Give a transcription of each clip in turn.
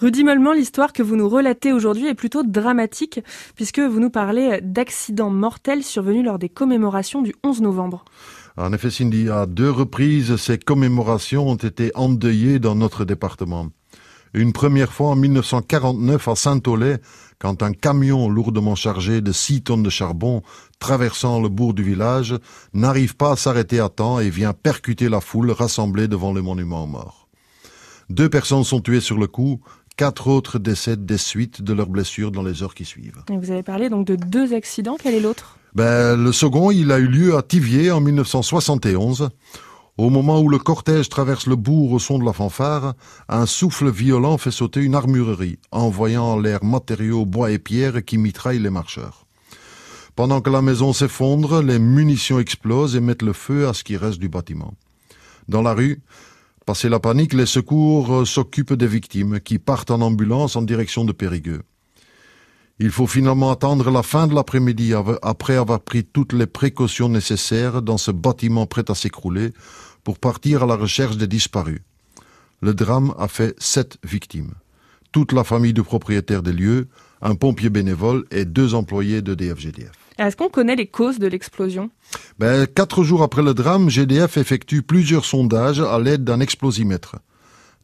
Rudy Mollement, l'histoire que vous nous relatez aujourd'hui est plutôt dramatique puisque vous nous parlez d'accidents mortels survenus lors des commémorations du 11 novembre. En effet, Cindy, à deux reprises, ces commémorations ont été endeuillées dans notre département. Une première fois en 1949 à Saint-Olay, quand un camion lourdement chargé de 6 tonnes de charbon traversant le bourg du village n'arrive pas à s'arrêter à temps et vient percuter la foule rassemblée devant le monument aux morts. Deux personnes sont tuées sur le coup, quatre autres décèdent des suites de leurs blessures dans les heures qui suivent. vous avez parlé donc de deux accidents, quel est l'autre? Ben, Le second, il a eu lieu à Tivier en 1971. Au moment où le cortège traverse le bourg au son de la fanfare, un souffle violent fait sauter une armurerie, envoyant en l'air matériaux, bois et pierres qui mitraillent les marcheurs. Pendant que la maison s'effondre, les munitions explosent et mettent le feu à ce qui reste du bâtiment. Dans la rue, passé la panique, les secours s'occupent des victimes qui partent en ambulance en direction de Périgueux. Il faut finalement attendre la fin de l'après-midi après avoir pris toutes les précautions nécessaires dans ce bâtiment prêt à s'écrouler pour partir à la recherche des disparus. Le drame a fait sept victimes. Toute la famille du propriétaire des lieux, un pompier bénévole et deux employés de DFGDF. Est-ce qu'on connaît les causes de l'explosion? Ben, Quatre jours après le drame, GDF effectue plusieurs sondages à l'aide d'un explosimètre.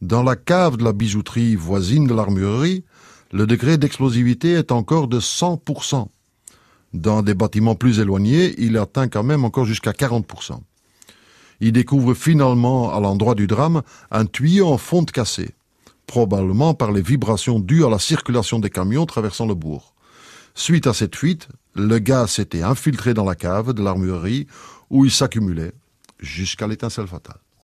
Dans la cave de la bijouterie voisine de l'armurerie, le degré d'explosivité est encore de 100%. Dans des bâtiments plus éloignés, il atteint quand même encore jusqu'à 40%. Il découvre finalement, à l'endroit du drame, un tuyau en fonte cassé, probablement par les vibrations dues à la circulation des camions traversant le bourg. Suite à cette fuite, le gaz s'était infiltré dans la cave de l'armurerie où il s'accumulait jusqu'à l'étincelle fatale.